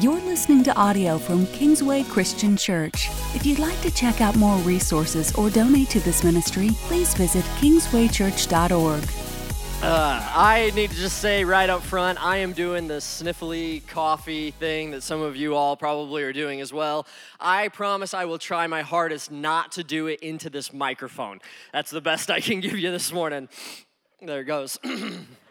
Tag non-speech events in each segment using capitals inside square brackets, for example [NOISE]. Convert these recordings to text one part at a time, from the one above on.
You're listening to audio from Kingsway Christian Church. If you'd like to check out more resources or donate to this ministry, please visit kingswaychurch.org. Uh, I need to just say right up front, I am doing the sniffly coffee thing that some of you all probably are doing as well. I promise I will try my hardest not to do it into this microphone. That's the best I can give you this morning. There it goes. [CLEARS THROAT]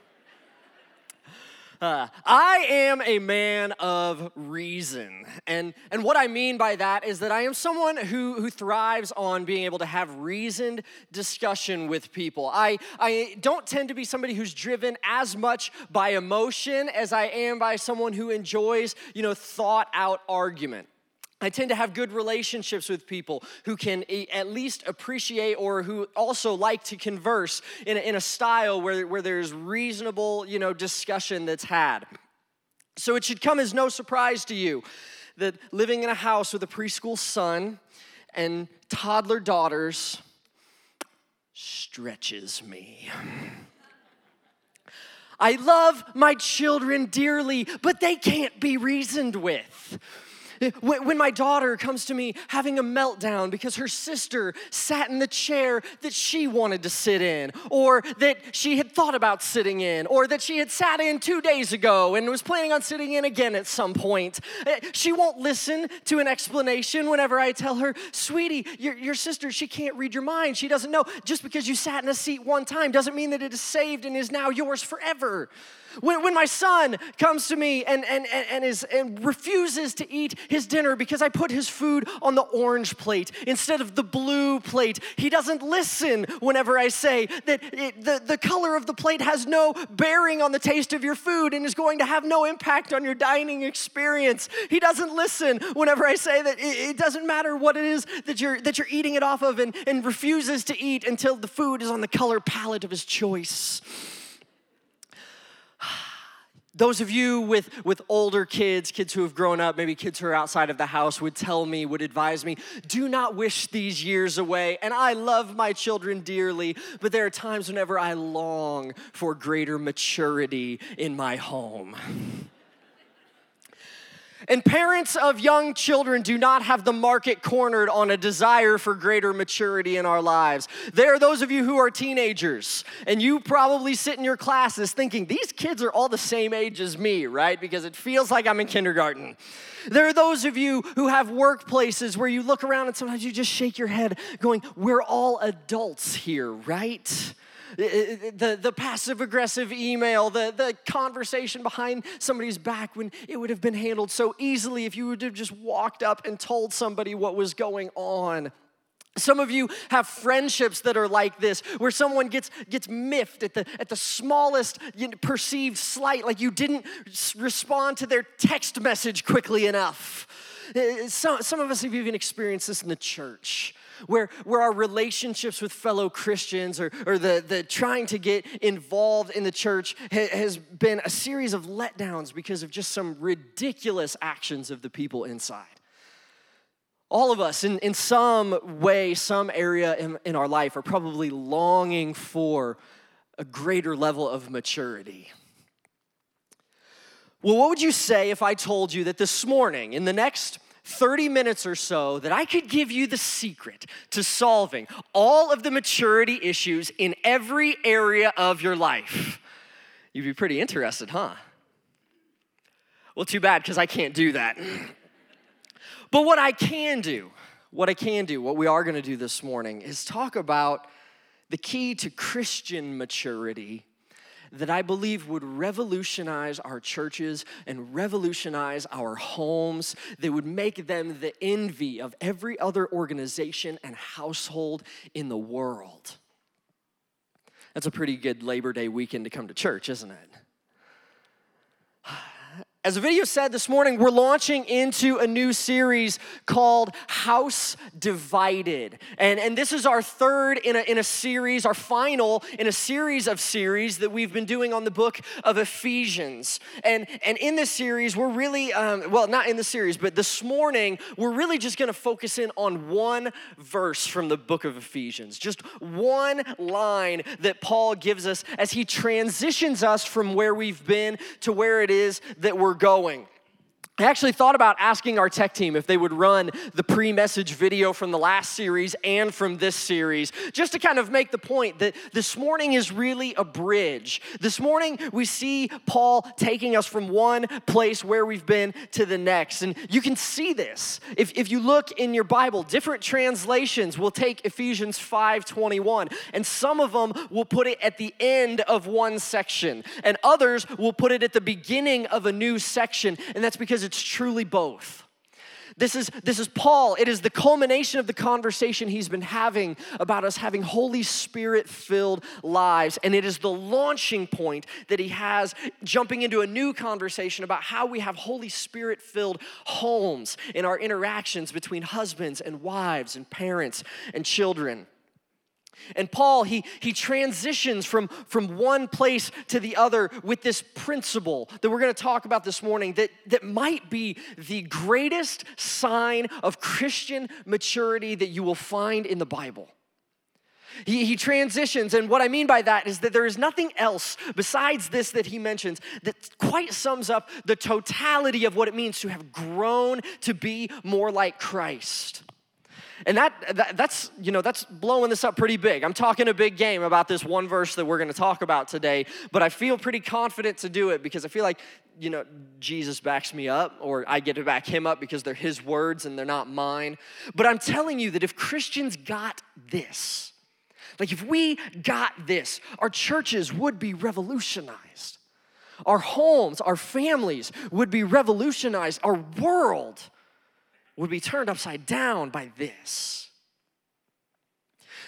Uh, I am a man of reason. And, and what I mean by that is that I am someone who, who thrives on being able to have reasoned discussion with people. I, I don't tend to be somebody who's driven as much by emotion as I am by someone who enjoys, you know, thought out argument. I tend to have good relationships with people who can at least appreciate or who also like to converse in a, in a style where, where there's reasonable, you know, discussion that's had. So it should come as no surprise to you that living in a house with a preschool son and toddler daughters stretches me. I love my children dearly, but they can't be reasoned with. When my daughter comes to me having a meltdown because her sister sat in the chair that she wanted to sit in, or that she had thought about sitting in, or that she had sat in two days ago and was planning on sitting in again at some point, eh, she won't listen to an explanation whenever I tell her, Sweetie, your, your sister, she can't read your mind. She doesn't know. Just because you sat in a seat one time doesn't mean that it is saved and is now yours forever. When, when my son comes to me and, and, and, is, and refuses to eat his dinner because I put his food on the orange plate instead of the blue plate, he doesn't listen whenever I say that it, the, the color of the plate has no bearing on the taste of your food and is going to have no impact on your dining experience. He doesn't listen whenever I say that it, it doesn't matter what it is that you're, that you're eating it off of and, and refuses to eat until the food is on the color palette of his choice. Those of you with, with older kids, kids who have grown up, maybe kids who are outside of the house, would tell me, would advise me, do not wish these years away. And I love my children dearly, but there are times whenever I long for greater maturity in my home. And parents of young children do not have the market cornered on a desire for greater maturity in our lives. There are those of you who are teenagers, and you probably sit in your classes thinking, these kids are all the same age as me, right? Because it feels like I'm in kindergarten. There are those of you who have workplaces where you look around and sometimes you just shake your head, going, we're all adults here, right? The, the passive aggressive email, the, the conversation behind somebody's back when it would have been handled so easily if you would have just walked up and told somebody what was going on. Some of you have friendships that are like this, where someone gets, gets miffed at the, at the smallest perceived slight, like you didn't respond to their text message quickly enough. Eh, eh, some, some of us have even experienced this in the church where, where our relationships with fellow Christians or, or the, the trying to get involved in the church ha, has been a series of letdowns because of just some ridiculous actions of the people inside. All of us, in, in some way, some area in, in our life, are probably longing for a greater level of maturity. Well, what would you say if I told you that this morning, in the next 30 minutes or so that I could give you the secret to solving all of the maturity issues in every area of your life. You'd be pretty interested, huh? Well, too bad, because I can't do that. [LAUGHS] but what I can do, what I can do, what we are going to do this morning is talk about the key to Christian maturity that I believe would revolutionize our churches and revolutionize our homes, that would make them the envy of every other organization and household in the world. That's a pretty good Labor Day weekend to come to church, isn't it? As the video said this morning, we're launching into a new series called House Divided. And, and this is our third in a, in a series, our final in a series of series that we've been doing on the book of Ephesians. And, and in this series, we're really, um, well, not in the series, but this morning, we're really just gonna focus in on one verse from the book of Ephesians, just one line that Paul gives us as he transitions us from where we've been to where it is that we're going. I actually thought about asking our tech team if they would run the pre message video from the last series and from this series, just to kind of make the point that this morning is really a bridge. This morning, we see Paul taking us from one place where we've been to the next. And you can see this. If, if you look in your Bible, different translations will take Ephesians 5 21, and some of them will put it at the end of one section, and others will put it at the beginning of a new section. And that's because it's truly both. This is, this is Paul. It is the culmination of the conversation he's been having about us having Holy Spirit filled lives. And it is the launching point that he has jumping into a new conversation about how we have Holy Spirit filled homes in our interactions between husbands and wives and parents and children. And Paul, he, he transitions from, from one place to the other with this principle that we're going to talk about this morning that, that might be the greatest sign of Christian maturity that you will find in the Bible. He, he transitions, and what I mean by that is that there is nothing else besides this that he mentions that quite sums up the totality of what it means to have grown to be more like Christ. And that, that, that's, you know, that's blowing this up pretty big. I'm talking a big game about this one verse that we're going to talk about today, but I feel pretty confident to do it because I feel like, you know, Jesus backs me up or I get to back him up because they're his words and they're not mine. But I'm telling you that if Christians got this, like if we got this, our churches would be revolutionized. Our homes, our families would be revolutionized. Our world would be turned upside down by this.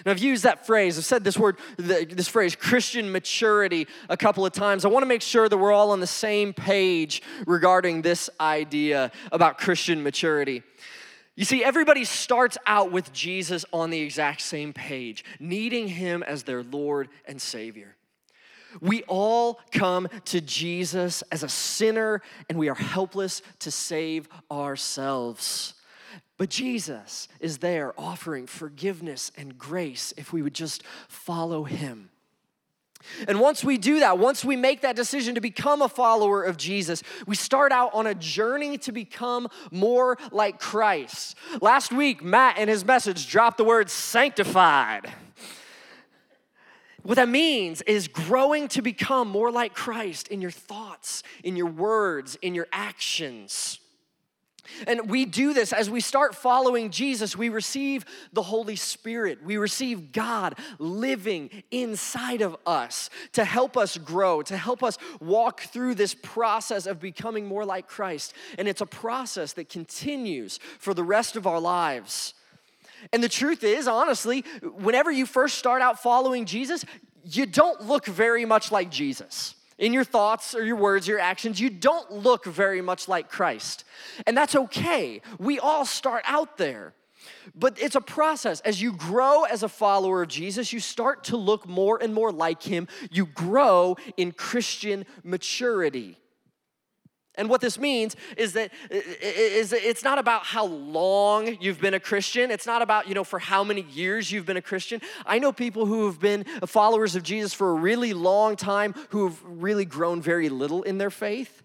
Now, I've used that phrase, I've said this word, this phrase, Christian maturity, a couple of times. I want to make sure that we're all on the same page regarding this idea about Christian maturity. You see, everybody starts out with Jesus on the exact same page, needing him as their Lord and Savior. We all come to Jesus as a sinner, and we are helpless to save ourselves. But Jesus is there offering forgiveness and grace if we would just follow him. And once we do that, once we make that decision to become a follower of Jesus, we start out on a journey to become more like Christ. Last week, Matt in his message dropped the word sanctified. What that means is growing to become more like Christ in your thoughts, in your words, in your actions. And we do this as we start following Jesus, we receive the Holy Spirit. We receive God living inside of us to help us grow, to help us walk through this process of becoming more like Christ. And it's a process that continues for the rest of our lives. And the truth is, honestly, whenever you first start out following Jesus, you don't look very much like Jesus in your thoughts or your words, your actions, you don't look very much like Christ. And that's okay. We all start out there. But it's a process. As you grow as a follower of Jesus, you start to look more and more like him. You grow in Christian maturity. And what this means is that it's not about how long you've been a Christian. It's not about, you know, for how many years you've been a Christian. I know people who have been followers of Jesus for a really long time who have really grown very little in their faith.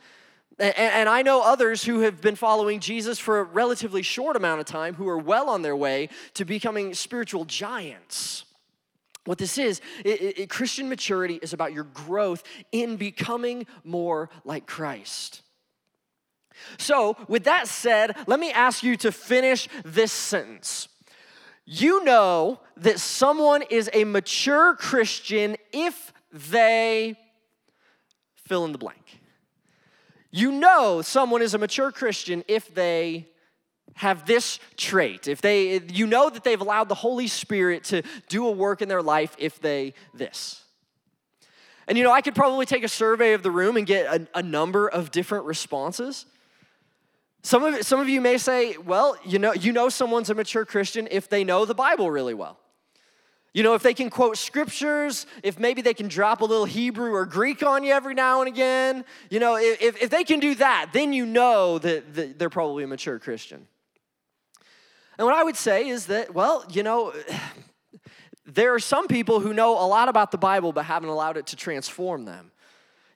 And I know others who have been following Jesus for a relatively short amount of time who are well on their way to becoming spiritual giants. What this is, it, it, Christian maturity is about your growth in becoming more like Christ. So, with that said, let me ask you to finish this sentence. You know that someone is a mature Christian if they fill in the blank. You know someone is a mature Christian if they have this trait. If they you know that they've allowed the Holy Spirit to do a work in their life if they this. And you know, I could probably take a survey of the room and get a, a number of different responses. Some of, some of you may say, well, you know, you know someone's a mature Christian if they know the Bible really well. You know, if they can quote scriptures, if maybe they can drop a little Hebrew or Greek on you every now and again, you know, if, if they can do that, then you know that, that they're probably a mature Christian. And what I would say is that, well, you know, [SIGHS] there are some people who know a lot about the Bible but haven't allowed it to transform them.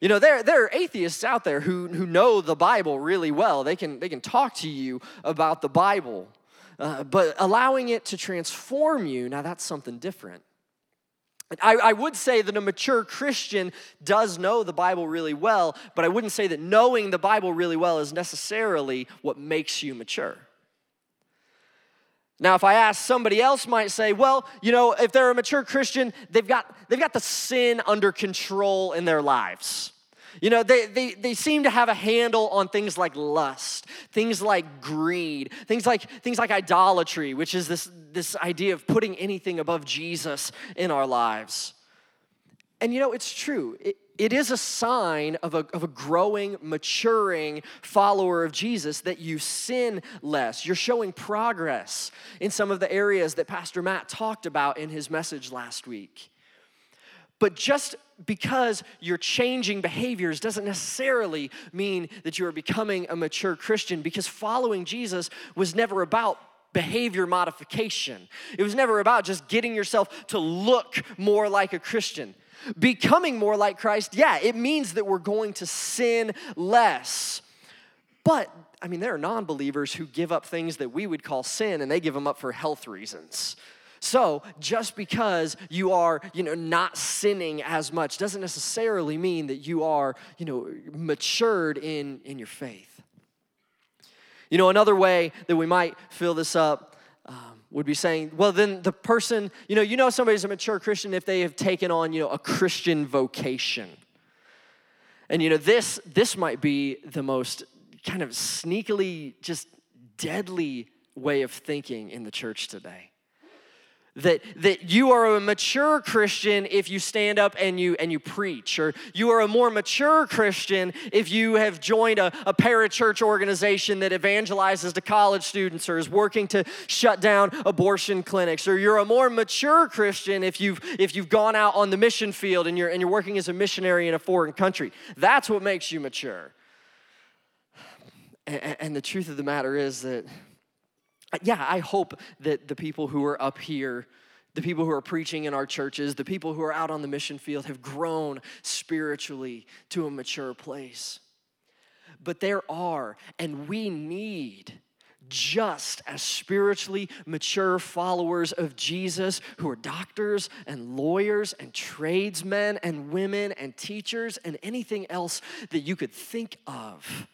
You know, there, there are atheists out there who, who know the Bible really well. They can, they can talk to you about the Bible. Uh, but allowing it to transform you, now that's something different. I, I, would say that a mature Christian does know the Bible really well, but I wouldn't say that knowing the Bible really well is necessarily what makes you mature. Now, if I ask somebody else might say, well, you know, if they're a mature Christian, they've got, they've got the sin under control in their lives. You know, they, they, they seem to have a handle on things like lust, things like greed, things like, things like idolatry, which is this, this idea of putting anything above Jesus in our lives. And you know, it's true. It, it is a sign of a, of a growing, maturing follower of Jesus that you sin less. You're showing progress in some of the areas that Pastor Matt talked about in his message last week. But just because you're changing behaviors doesn't necessarily mean that you are becoming a mature Christian because following Jesus was never about behavior modification. It was never about just getting yourself to look more like a Christian. Becoming more like Christ, yeah, it means that we're going to sin less. But, I mean, there are non believers who give up things that we would call sin and they give them up for health reasons. So, just because you are, you know, not sinning as much doesn't necessarily mean that you are, you know, matured in in your faith. You know, another way that we might fill this up um, would be saying, well, then the person, you know, you know somebody's a mature Christian if they have taken on, you know, a Christian vocation. And you know, this this might be the most kind of sneakily just deadly way of thinking in the church today that, that you are a mature Christian if you stand up and you, and you preach, or you are a more mature Christian if you have joined a, a parachurch organization that evangelizes to college students or is working to shut down abortion clinics, or you're a more mature Christian if you've, if you've gone out on the mission field and you're, and you're working as a missionary in a foreign country. That's what makes you mature. And, and the truth of the matter is that Uh, yeah, I hope that the people who are up here, the people who are preaching in our churches, the people who are out on the mission field have grown spiritually to a mature place. But there are, and we need, just as spiritually mature followers of Jesus who are doctors and lawyers and tradesmen and women and teachers and anything else that you could think of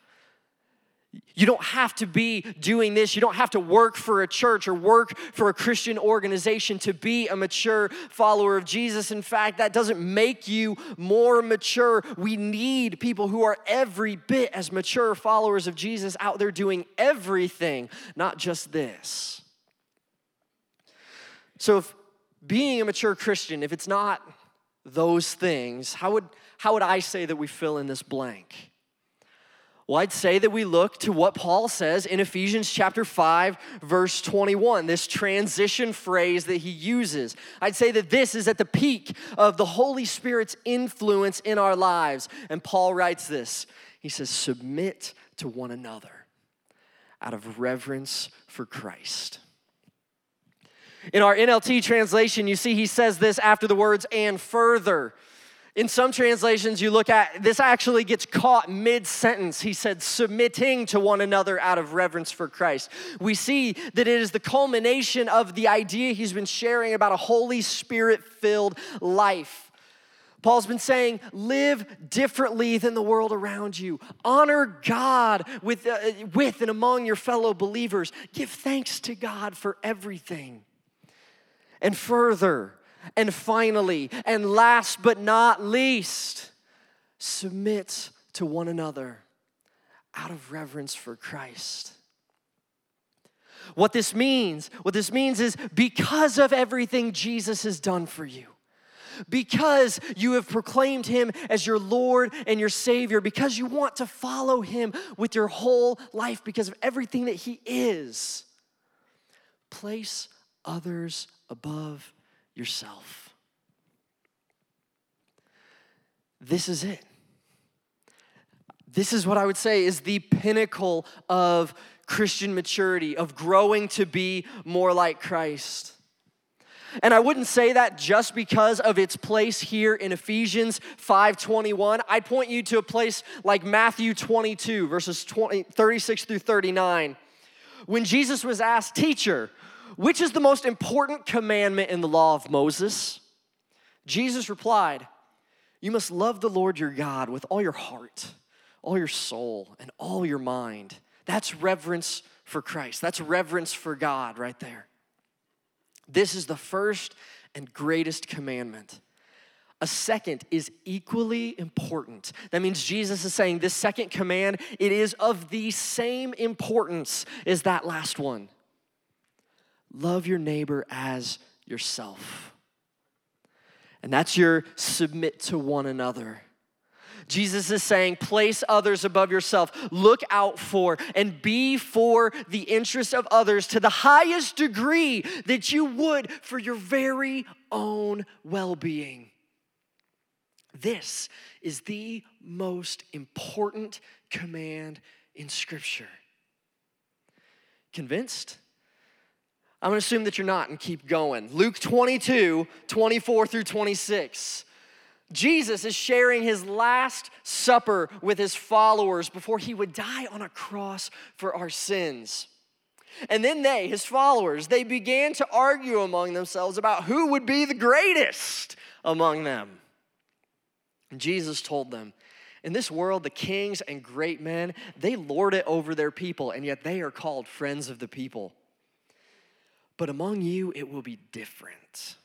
you don't have to be doing this. You don't have to work for a church or work for a Christian organization to be a mature follower of Jesus. In fact, that doesn't make you more mature. We need people who are every bit as mature followers of Jesus out there doing everything, not just this. So, if being a mature Christian, if it's not those things, how would, how would I say that we fill in this blank? Well, I'd say that we look to what Paul says in Ephesians chapter 5, verse 21, this transition phrase that he uses. I'd say that this is at the peak of the Holy Spirit's influence in our lives. And Paul writes this He says, Submit to one another out of reverence for Christ. In our NLT translation, you see he says this after the words, and further. In some translations, you look at this actually gets caught mid sentence. He said, submitting to one another out of reverence for Christ. We see that it is the culmination of the idea he's been sharing about a Holy Spirit filled life. Paul's been saying, live differently than the world around you. Honor God with, uh, with and among your fellow believers. Give thanks to God for everything. And further, and finally, and last but not least, submit to one another out of reverence for Christ. What this means, what this means is because of everything Jesus has done for you, because you have proclaimed him as your Lord and your Savior, because you want to follow him with your whole life, because of everything that he is, place others above yourself. This is it. This is what I would say is the pinnacle of Christian maturity, of growing to be more like Christ. And I wouldn't say that just because of its place here in Ephesians 5:21. I'd point you to a place like Matthew 22 verses 20, 36 through 39. When Jesus was asked, "Teacher, which is the most important commandment in the law of Moses?" Jesus replied, "You must love the Lord your God with all your heart, all your soul, and all your mind." That's reverence for Christ. That's reverence for God right there. This is the first and greatest commandment. A second is equally important. That means Jesus is saying this second command, it is of the same importance as that last one. Love your neighbor as yourself. And that's your submit to one another. Jesus is saying, place others above yourself. Look out for and be for the interest of others to the highest degree that you would for your very own well being. This is the most important command in Scripture. Convinced? I'm gonna assume that you're not and keep going. Luke 22, 24 through 26. Jesus is sharing his last supper with his followers before he would die on a cross for our sins. And then they, his followers, they began to argue among themselves about who would be the greatest among them. And Jesus told them, in this world, the kings and great men, they lord it over their people, and yet they are called friends of the people. But among you, it will be different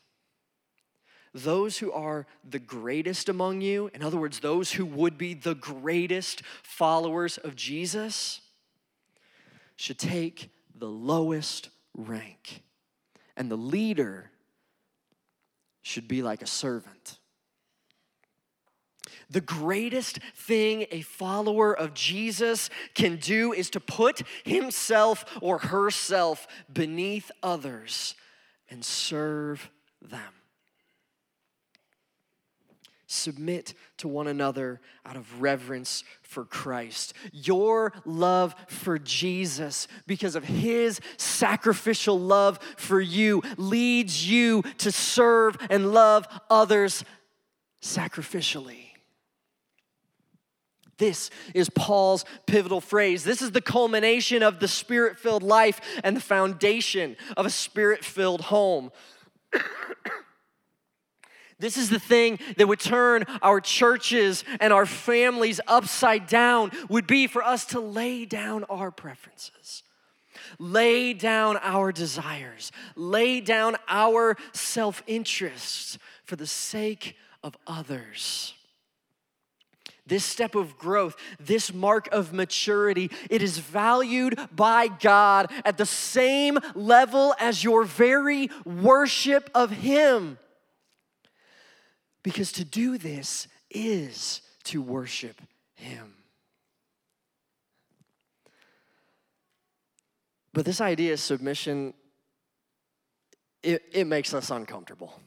those who are the greatest among you, in other words, those who would be the greatest followers of Jesus, should take the lowest rank. And the leader should be like a servant. The greatest thing a follower of Jesus can do is to put himself or herself beneath others and serve them submit to one another out of reverence for Christ. Your love for Jesus, because of his sacrificial love for you, leads you to serve and love others sacrificially. This is Paul's pivotal phrase. This is the culmination of the spirit filled life and the foundation of a spirit filled home. [COUGHS] This is the thing that would turn our churches and our families upside down, would be for us to lay down our preferences, lay down our desires, lay down our self interests for the sake of others. This step of growth, this mark of maturity, it is valued by God at the same level as your very worship of Him. Because to do this is to worship Him. But this idea of submission, it, it makes us uncomfortable.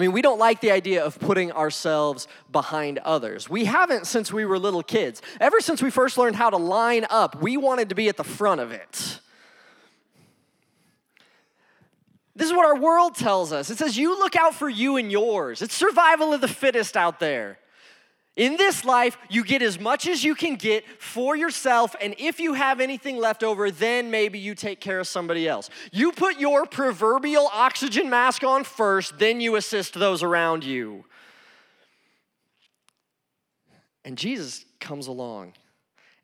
I mean, we don't like the idea of putting ourselves behind others. We haven't since we were little kids. Ever since we first learned how to line up, we wanted to be at the front of it. This is what our world tells us. It says, you look out for you and yours. It's survival of the fittest out there. In this life, you get as much as you can get for yourself, and if you have anything left over, then maybe you take care of somebody else. You put your proverbial oxygen mask on first, then you assist those around you. And Jesus comes along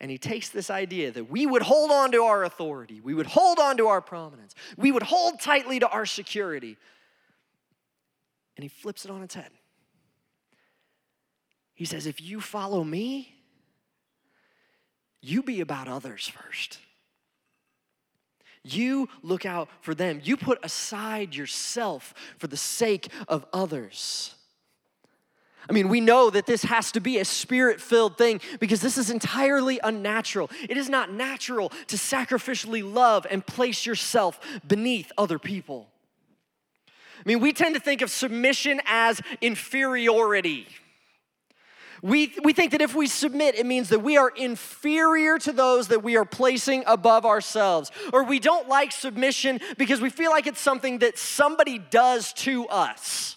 and he takes this idea that we would hold on to our authority, we would hold on to our prominence, we would hold tightly to our security, and he flips it on its head. He says, If you follow me, you be about others first. You look out for them. You put aside yourself for the sake of others. I mean, we know that this has to be a spirit filled thing because this is entirely unnatural. It is not natural to sacrificially love and place yourself beneath other people. I mean, we tend to think of submission as inferiority. We, we think that if we submit, it means that we are inferior to those that we are placing above ourselves. Or we don't like submission because we feel like it's something that somebody does to us.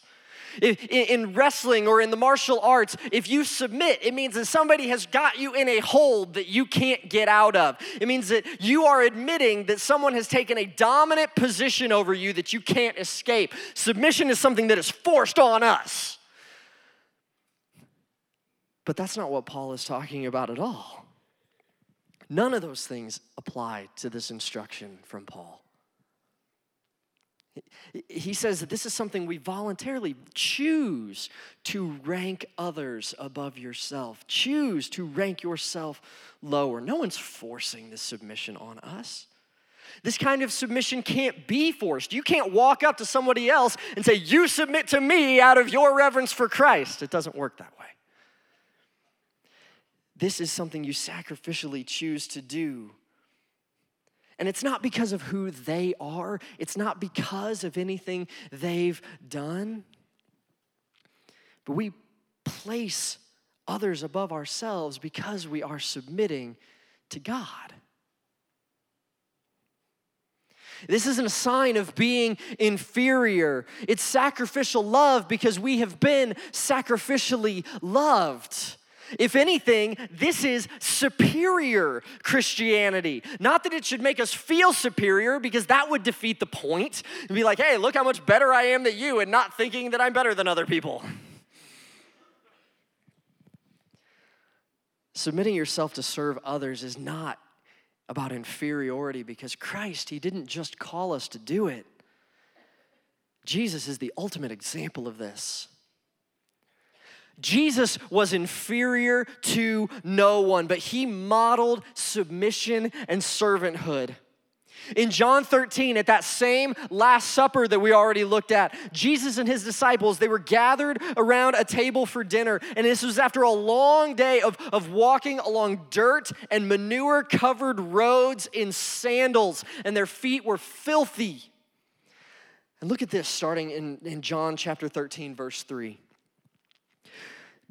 In wrestling or in the martial arts, if you submit, it means that somebody has got you in a hold that you can't get out of. It means that you are admitting that someone has taken a dominant position over you that you can't escape. Submission is something that is forced on us. But that's not what Paul is talking about at all. None of those things apply to this instruction from Paul. He says that this is something we voluntarily choose to rank others above yourself, choose to rank yourself lower. No one's forcing this submission on us. This kind of submission can't be forced. You can't walk up to somebody else and say, You submit to me out of your reverence for Christ. It doesn't work that way. This is something you sacrificially choose to do. And it's not because of who they are, it's not because of anything they've done. But we place others above ourselves because we are submitting to God. This isn't a sign of being inferior. It's sacrificial love because we have been sacrificially loved. If anything, this is superior Christianity. Not that it should make us feel superior, because that would defeat the point. And be like, hey, look how much better I am than you, and not thinking that I'm better than other people. Submitting yourself to serve others is not about inferiority because Christ, He didn't just call us to do it. Jesus is the ultimate example of this. Jesus was inferior to no one, but he modeled submission and servanthood. In John 13, at that same Last Supper that we already looked at, Jesus and his disciples, they were gathered around a table for dinner. And this was after a long day of, of walking along dirt and manure covered roads in sandals, and their feet were filthy. And look at this, starting in, in John chapter 13, verse 3.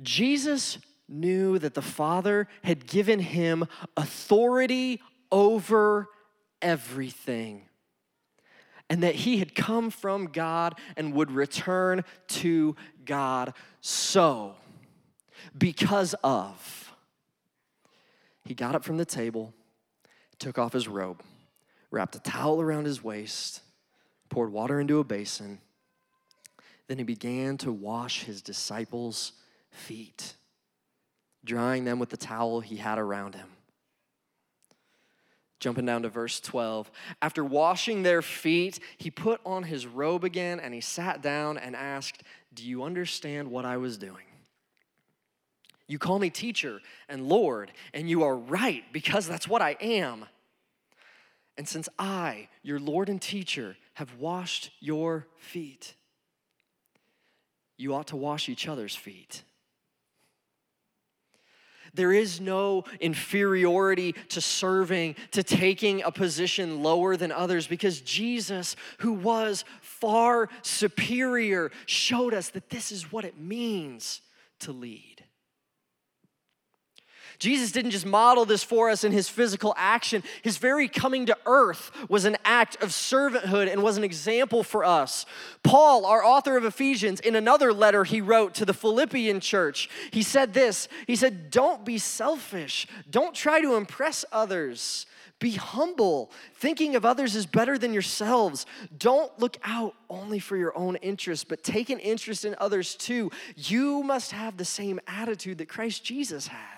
Jesus knew that the Father had given him authority over everything and that he had come from God and would return to God. So, because of, he got up from the table, took off his robe, wrapped a towel around his waist, poured water into a basin. Then he began to wash his disciples' feet, drying them with the towel he had around him. Jumping down to verse 12. After washing their feet, he put on his robe again and he sat down and asked, Do you understand what I was doing? You call me teacher and Lord, and you are right because that's what I am. And since I, your Lord and teacher, have washed your feet, you ought to wash each other's feet. There is no inferiority to serving, to taking a position lower than others, because Jesus, who was far superior, showed us that this is what it means to lead. Jesus didn't just model this for us in his physical action, his very coming to earth was an act of servanthood and was an example for us. Paul, our author of Ephesians, in another letter he wrote to the Philippian church, he said this He said, Don't be selfish, don't try to impress others. Be humble, thinking of others is better than yourselves. Don't look out only for your own interest, but take an interest in others too. You must have the same attitude that Christ Jesus had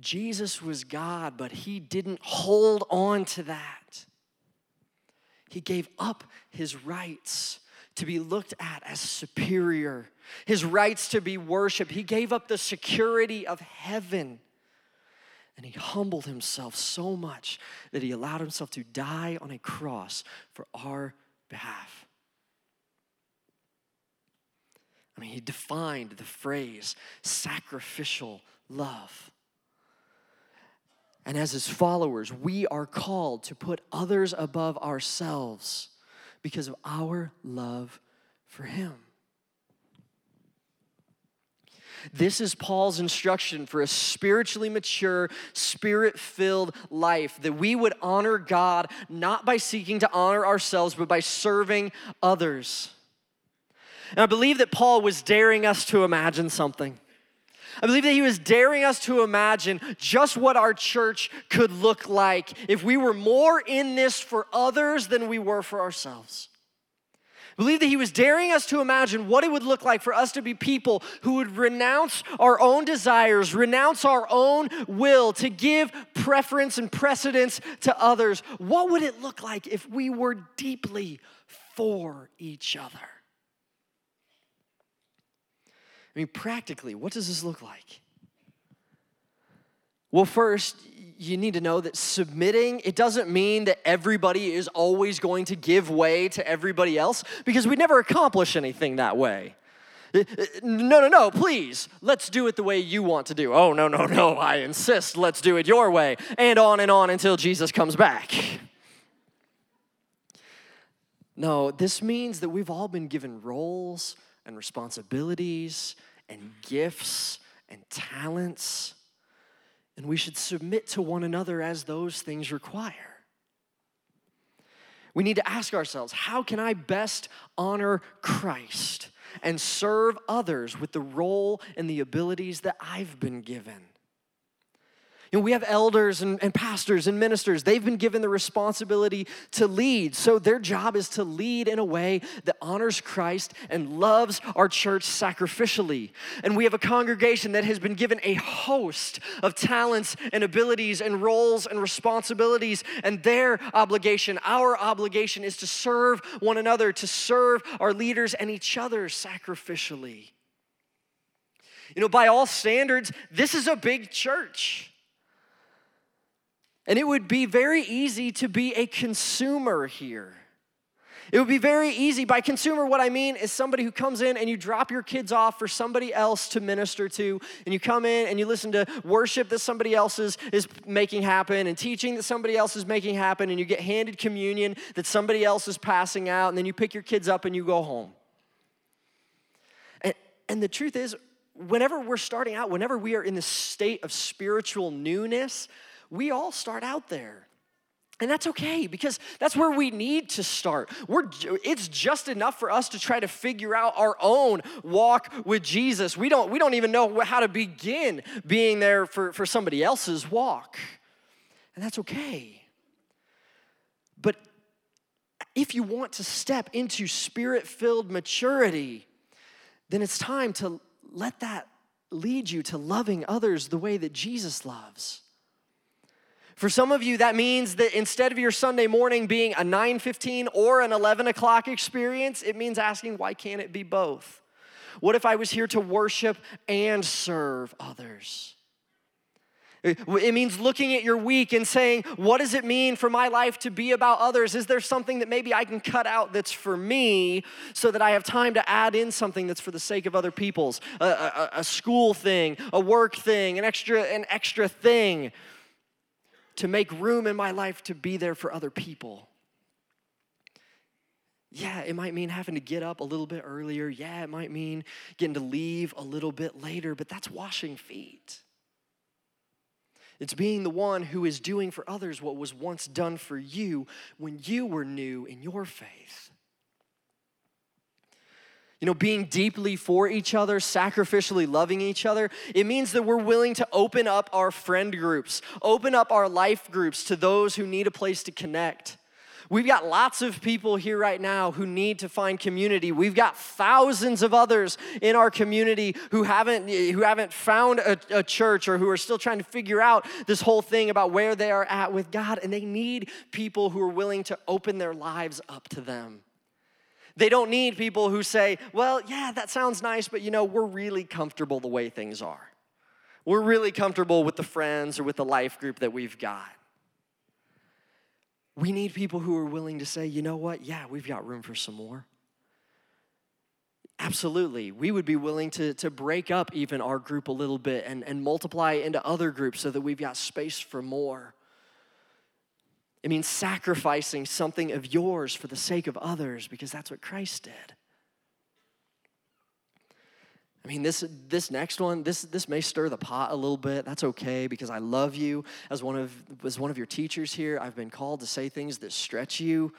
Jesus was God, but he didn't hold on to that. He gave up his rights to be looked at as superior his rights to be worshiped. He gave up the security of heaven. And he humbled himself so much that he allowed himself to die on a cross for our behalf. I mean, he defined the phrase sacrificial love. And as his followers, we are called to put others above ourselves because of our love for him. This is Paul's instruction for a spiritually mature, spirit filled life that we would honor God not by seeking to honor ourselves, but by serving others. And I believe that Paul was daring us to imagine something. I believe that he was daring us to imagine just what our church could look like if we were more in this for others than we were for ourselves. I believe that he was daring us to imagine what it would look like for us to be people who would renounce our own desires, renounce our own will, to give preference and precedence to others. What would it look like if we were deeply for each other? I mean, practically, what does this look like? Well, first, you need to know that submitting, it doesn't mean that everybody is always going to give way to everybody else because we never accomplish anything that way. Uh, uh, no, no, no, please, let's do it the way you want to do. Oh, no, no, no, I insist, let's do it your way. And on and on until Jesus comes back. No, this means that we've all been given roles and responsibilities and gifts and talents and we should submit to one another as those things require. We need to ask ourselves how can I best honor Christ and serve others with the role and the abilities that I've been given? You know, we have elders and, and pastors and ministers. They've been given the responsibility to lead. So their job is to lead in a way that honors Christ and loves our church sacrificially. And we have a congregation that has been given a host of talents and abilities and roles and responsibilities. And their obligation, our obligation, is to serve one another, to serve our leaders and each other sacrificially. You know, by all standards, this is a big church. And it would be very easy to be a consumer here. It would be very easy. By consumer, what I mean is somebody who comes in and you drop your kids off for somebody else to minister to, and you come in and you listen to worship that somebody else is, is making happen, and teaching that somebody else is making happen, and you get handed communion that somebody else is passing out, and then you pick your kids up and you go home. And, and the truth is, whenever we're starting out, whenever we are in this state of spiritual newness, we all start out there. And that's okay because that's where we need to start. We're, it's just enough for us to try to figure out our own walk with Jesus. We don't, we don't even know how to begin being there for, for somebody else's walk. And that's okay. But if you want to step into spirit filled maturity, then it's time to let that lead you to loving others the way that Jesus loves. For some of you, that means that instead of your Sunday morning being a 9:15 or an 11 o'clock experience, it means asking, why can't it be both? What if I was here to worship and serve others? It means looking at your week and saying, what does it mean for my life to be about others? Is there something that maybe I can cut out that's for me so that I have time to add in something that's for the sake of other people's? A, a, a school thing, a work thing, an extra, an extra thing to make room in my life to be there for other people. Yeah, it might mean having to get up a little bit earlier. Yeah, it might mean getting to leave a little bit later, but that's washing feet. It's being the one who is doing for others what was once done for you when you were new in your faith you know, being deeply for each other, sacrificially loving each other, it means that we're willing to open up our friend groups, open up our life groups to those who need a place to connect. We've got lots of people here right now who need to find community. We've got thousands of others in our community who haven't, who haven't found a, a, church or who are still trying to figure out this whole thing about where they are at with God, and they need people who are willing to open their lives up to them. They don't need people who say, well, yeah, that sounds nice, but you know, we're really comfortable the way things are. We're really comfortable with the friends or with the life group that we've got. We need people who are willing to say, you know what, yeah, we've got room for some more. Absolutely. We would be willing to, to break up even our group a little bit and, and multiply into other groups so that we've got space for more. It means sacrificing something of yours for the sake of others because that's what Christ did. I mean, this, this next one, this, this may stir the pot a little bit. That's okay because I love you. As one, of, as one of your teachers here, I've been called to say things that stretch you.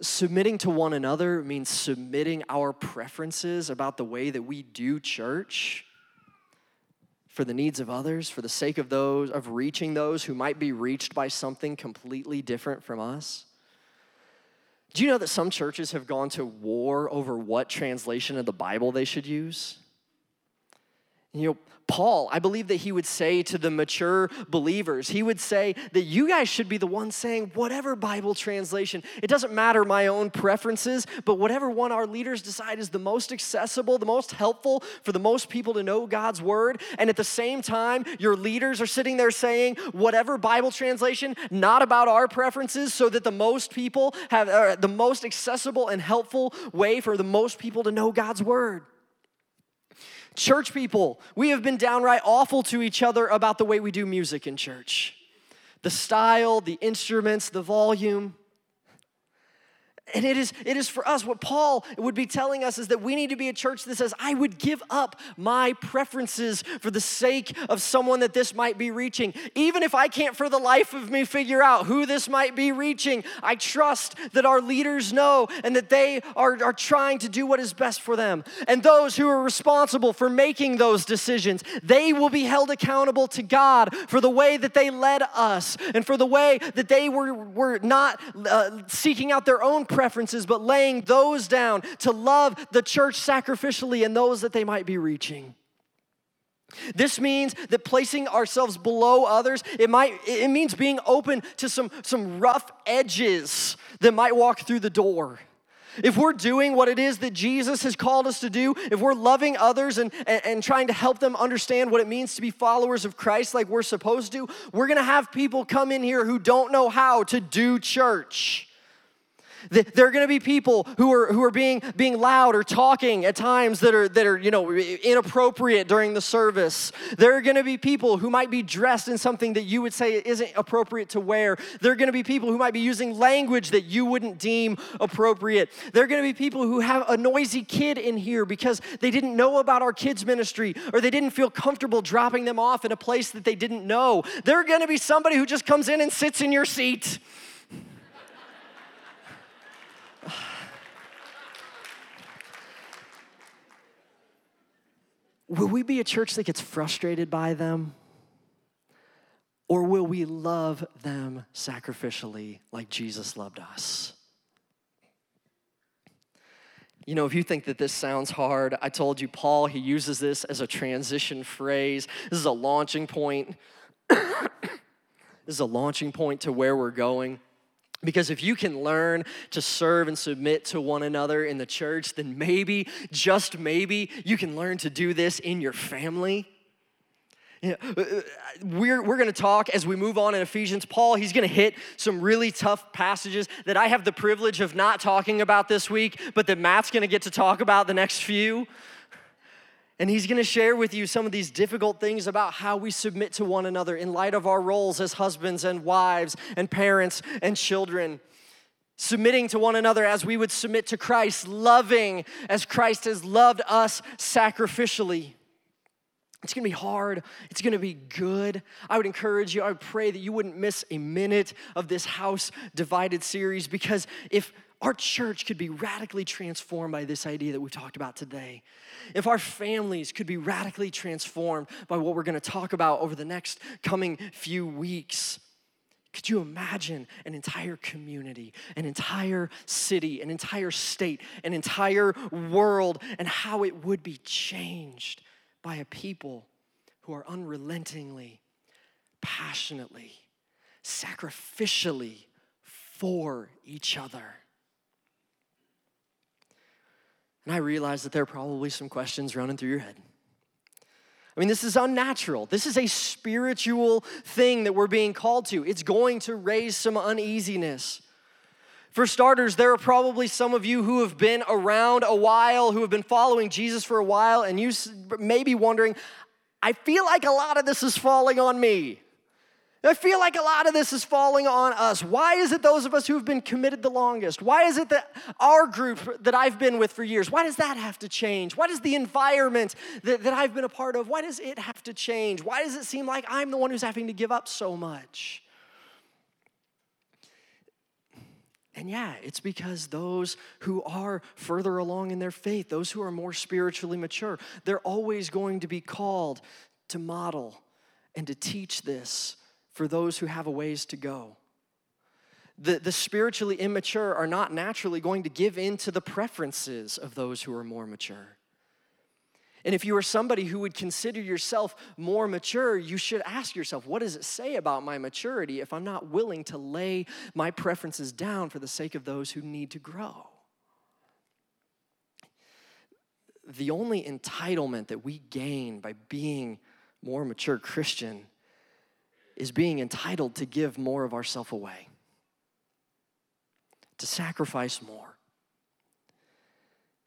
Submitting to one another means submitting our preferences about the way that we do church for the needs of others, for the sake of those, of reaching those who might be reached by something completely different from us. Do you know that some churches have gone to war over what translation of the Bible they should use? You know, Paul, I believe that he would say to the mature believers, he would say that you guys should be the ones saying, whatever Bible translation, it doesn't matter my own preferences, but whatever one our leaders decide is the most accessible, the most helpful for the most people to know God's word. And at the same time, your leaders are sitting there saying, whatever Bible translation, not about our preferences, so that the most people have uh, the most accessible and helpful way for the most people to know God's word. Church people, we have been downright awful to each other about the way we do music in church the style, the instruments, the volume. And it is, it is for us, what Paul would be telling us is that we need to be a church that says, I would give up my preferences for the sake of someone that this might be reaching. Even if I can't for the life of me figure out who this might be reaching, I trust that our leaders know and that they are, are trying to do what is best for them. And those who are responsible for making those decisions, they will be held accountable to God for the way that they led us and for the way that they were, were not uh, seeking out their own preferences preferences, but laying those down to love the church sacrificially and those that they might be reaching. This means that placing ourselves below others, it might it means being open to some, some rough edges that might walk through the door. If we're doing what it is that Jesus has called us to do, if we're loving others and, and, and, trying to help them understand what it means to be followers of Christ like we're supposed to, we're gonna have people come in here who don't know how to do church. There are going to be people who are, who are being, being loud or talking at times that are, that are you know, inappropriate during the service. There are going to be people who might be dressed in something that you would say isn't appropriate to wear. There are going to be people who might be using language that you wouldn't deem appropriate. There are going to be people who have a noisy kid in here because they didn't know about our kids' ministry or they didn't feel comfortable dropping them off in a place that they didn't know. There are going to be somebody who just comes in and sits in your seat. Will we be a church that gets frustrated by them? Or will we love them sacrificially like Jesus loved us? You know, if you think that this sounds hard, I told you Paul, he uses this as a transition phrase. This is a launching point. [COUGHS] this is a launching point to where we're going. Because if you can learn to serve and submit to one another in the church, then maybe, just maybe, you can learn to do this in your family. Yeah, we're, we're going to talk as we move on in Ephesians. Paul, he's going to hit some really tough passages that I have the privilege of not talking about this week, but that Matt's going to get to talk about the next few. And he's gonna share with you some of these difficult things about how we submit to one another in light of our roles as husbands and wives and parents and children. Submitting to one another as we would submit to Christ, loving as Christ has loved us sacrificially. It's gonna be hard. It's gonna be good. I would encourage you, I would pray that you wouldn't miss a minute of this House Divided series because if our church could be radically transformed by this idea that we've talked about today. If our families could be radically transformed by what we're gonna talk about over the next coming few weeks. Could you imagine an entire community, an entire city, an entire state, an entire world, and how it would be changed by a people who are unrelentingly, passionately, sacrificially for each other? And I realize that there are probably some questions running through your head. I mean, this is unnatural. This is a spiritual thing that we're being called to. It's going to raise some uneasiness. For starters, there are probably some of you who have been around a while, who have been following Jesus for a while, and you may be wondering, I feel like a lot of this is falling on me. I feel like a lot of this is falling on us. Why is it those of us who have been committed the longest? Why is it that our group that I've been with for years, why does that have to change? Why does the environment that, that I've been a part of, why does it have to change? Why does it seem like I'm the one who's having to give up so much? And yeah, it's because those who are further along in their faith, those who are more spiritually mature, they're always going to be called to model and to teach this for those who have a ways to go. The, the spiritually immature are not naturally going to give in to the preferences of those who are more mature. And if you are somebody who would consider yourself more mature, you should ask yourself, what does it say about my maturity if I'm not willing to lay my preferences down for the sake of those who need to grow? The only entitlement that we gain by being more mature Christian is being entitled to give more of ourself away, to sacrifice more,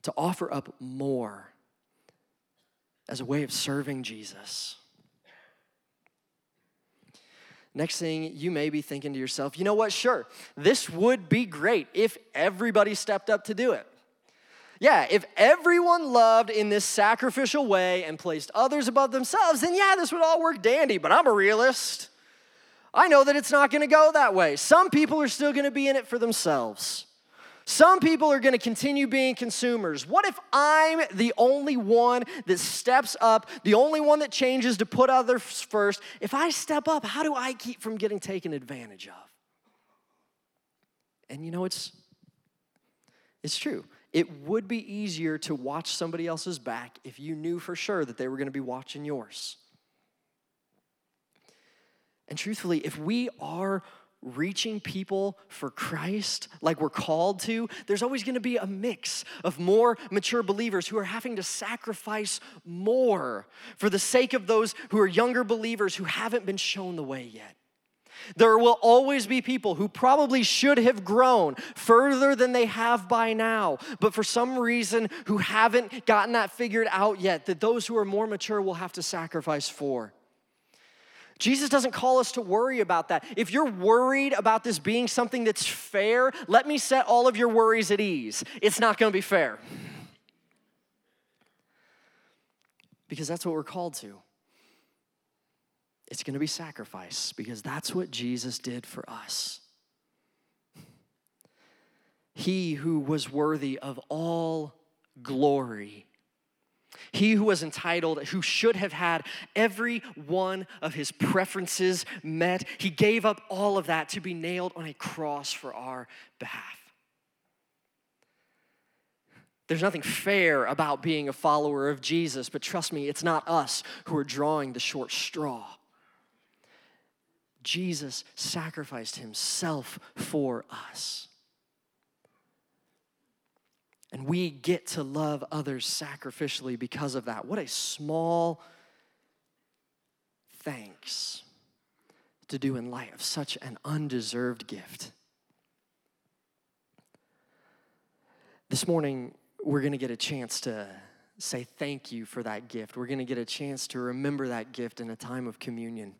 to offer up more as a way of serving Jesus. Next thing, you may be thinking to yourself, you know what, sure, this would be great if everybody stepped up to do it. Yeah, if everyone loved in this sacrificial way and placed others above themselves, then yeah, this would all work dandy, but I'm a realist. I know that it's not gonna go that way. Some people are still gonna be in it for themselves. Some people are going to continue being consumers. What if I'm the only one that steps up, the only one that changes to put others first? If I step up, how do I keep from getting taken advantage of? And you know, it's it's true. It would be easier to watch somebody else's back if you knew for sure that they were going to be watching yours. And truthfully, if we are reaching people for Christ like we're called to, there's always going to be a mix of more mature believers who are having to sacrifice more for the sake of those who are younger believers who haven't been shown the way yet. There will always be people who probably should have grown further than they have by now, but for some reason who haven't gotten that figured out yet, that those who are more mature will have to sacrifice for. Jesus doesn't call us to worry about that. If you're worried about this being something that's fair, let me set all of your worries at ease. It's not going to be fair. Because that's what we're called to. It's going to be sacrifice because that's what Jesus did for us. He who was worthy of all glory he who was entitled, who should have had every one of his preferences met, he gave up all of that to be nailed on a cross for our behalf. There's nothing fair about being a follower of Jesus, but trust me, it's not us who are drawing the short straw. Jesus sacrificed himself for us. And we get to love others sacrificially because of that. What a small thanks to do in light of such an undeserved gift. This morning, we're going to get a chance to say thank you for that gift. We're going to get a chance to remember that gift in a time of communion.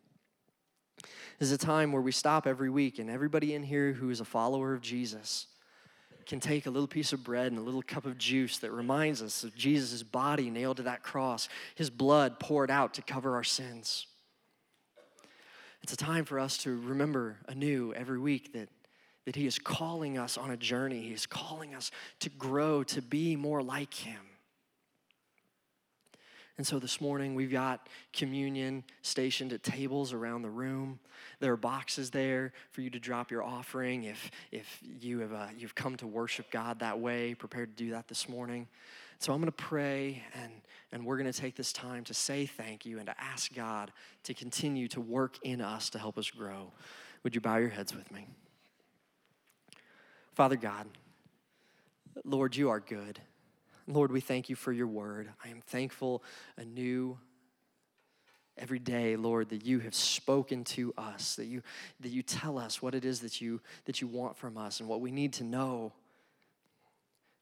This is a time where we stop every week, and everybody in here who is a follower of Jesus can take a little piece of bread and a little cup of juice that reminds us of Jesus' body nailed to that cross, his blood poured out to cover our sins. It's a time for us to remember anew every week that, that he is calling us on a journey. He is calling us to grow, to be more like him. And so this morning we've got communion stationed at tables around the room. There are boxes there for you to drop your offering if, if you have, uh, you've come to worship God that way, prepared to do that this morning. So I'm going to pray and, and we're going to take this time to say thank you and to ask God to continue to work in us to help us grow. Would you bow your heads with me? Father God, Lord, you are good. Lord, we thank you for your word. I am thankful anew every day, Lord, that you have spoken to us, that you, that you tell us what it is that you, that you want from us and what we need to know.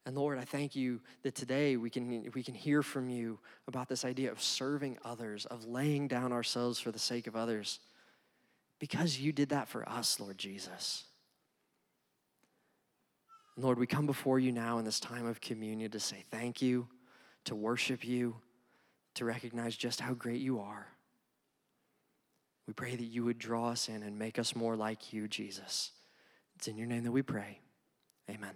And Lord, I thank you that today we can, we can hear from you about this idea of serving others, of laying down ourselves for the sake of others, because you did that for us, Lord Jesus. Lord, we come before you now in this time of communion to say thank you, to worship you, to recognize just how great you are. We pray that you would draw us in and make us more like you, Jesus. It's in your name that we pray. Amen.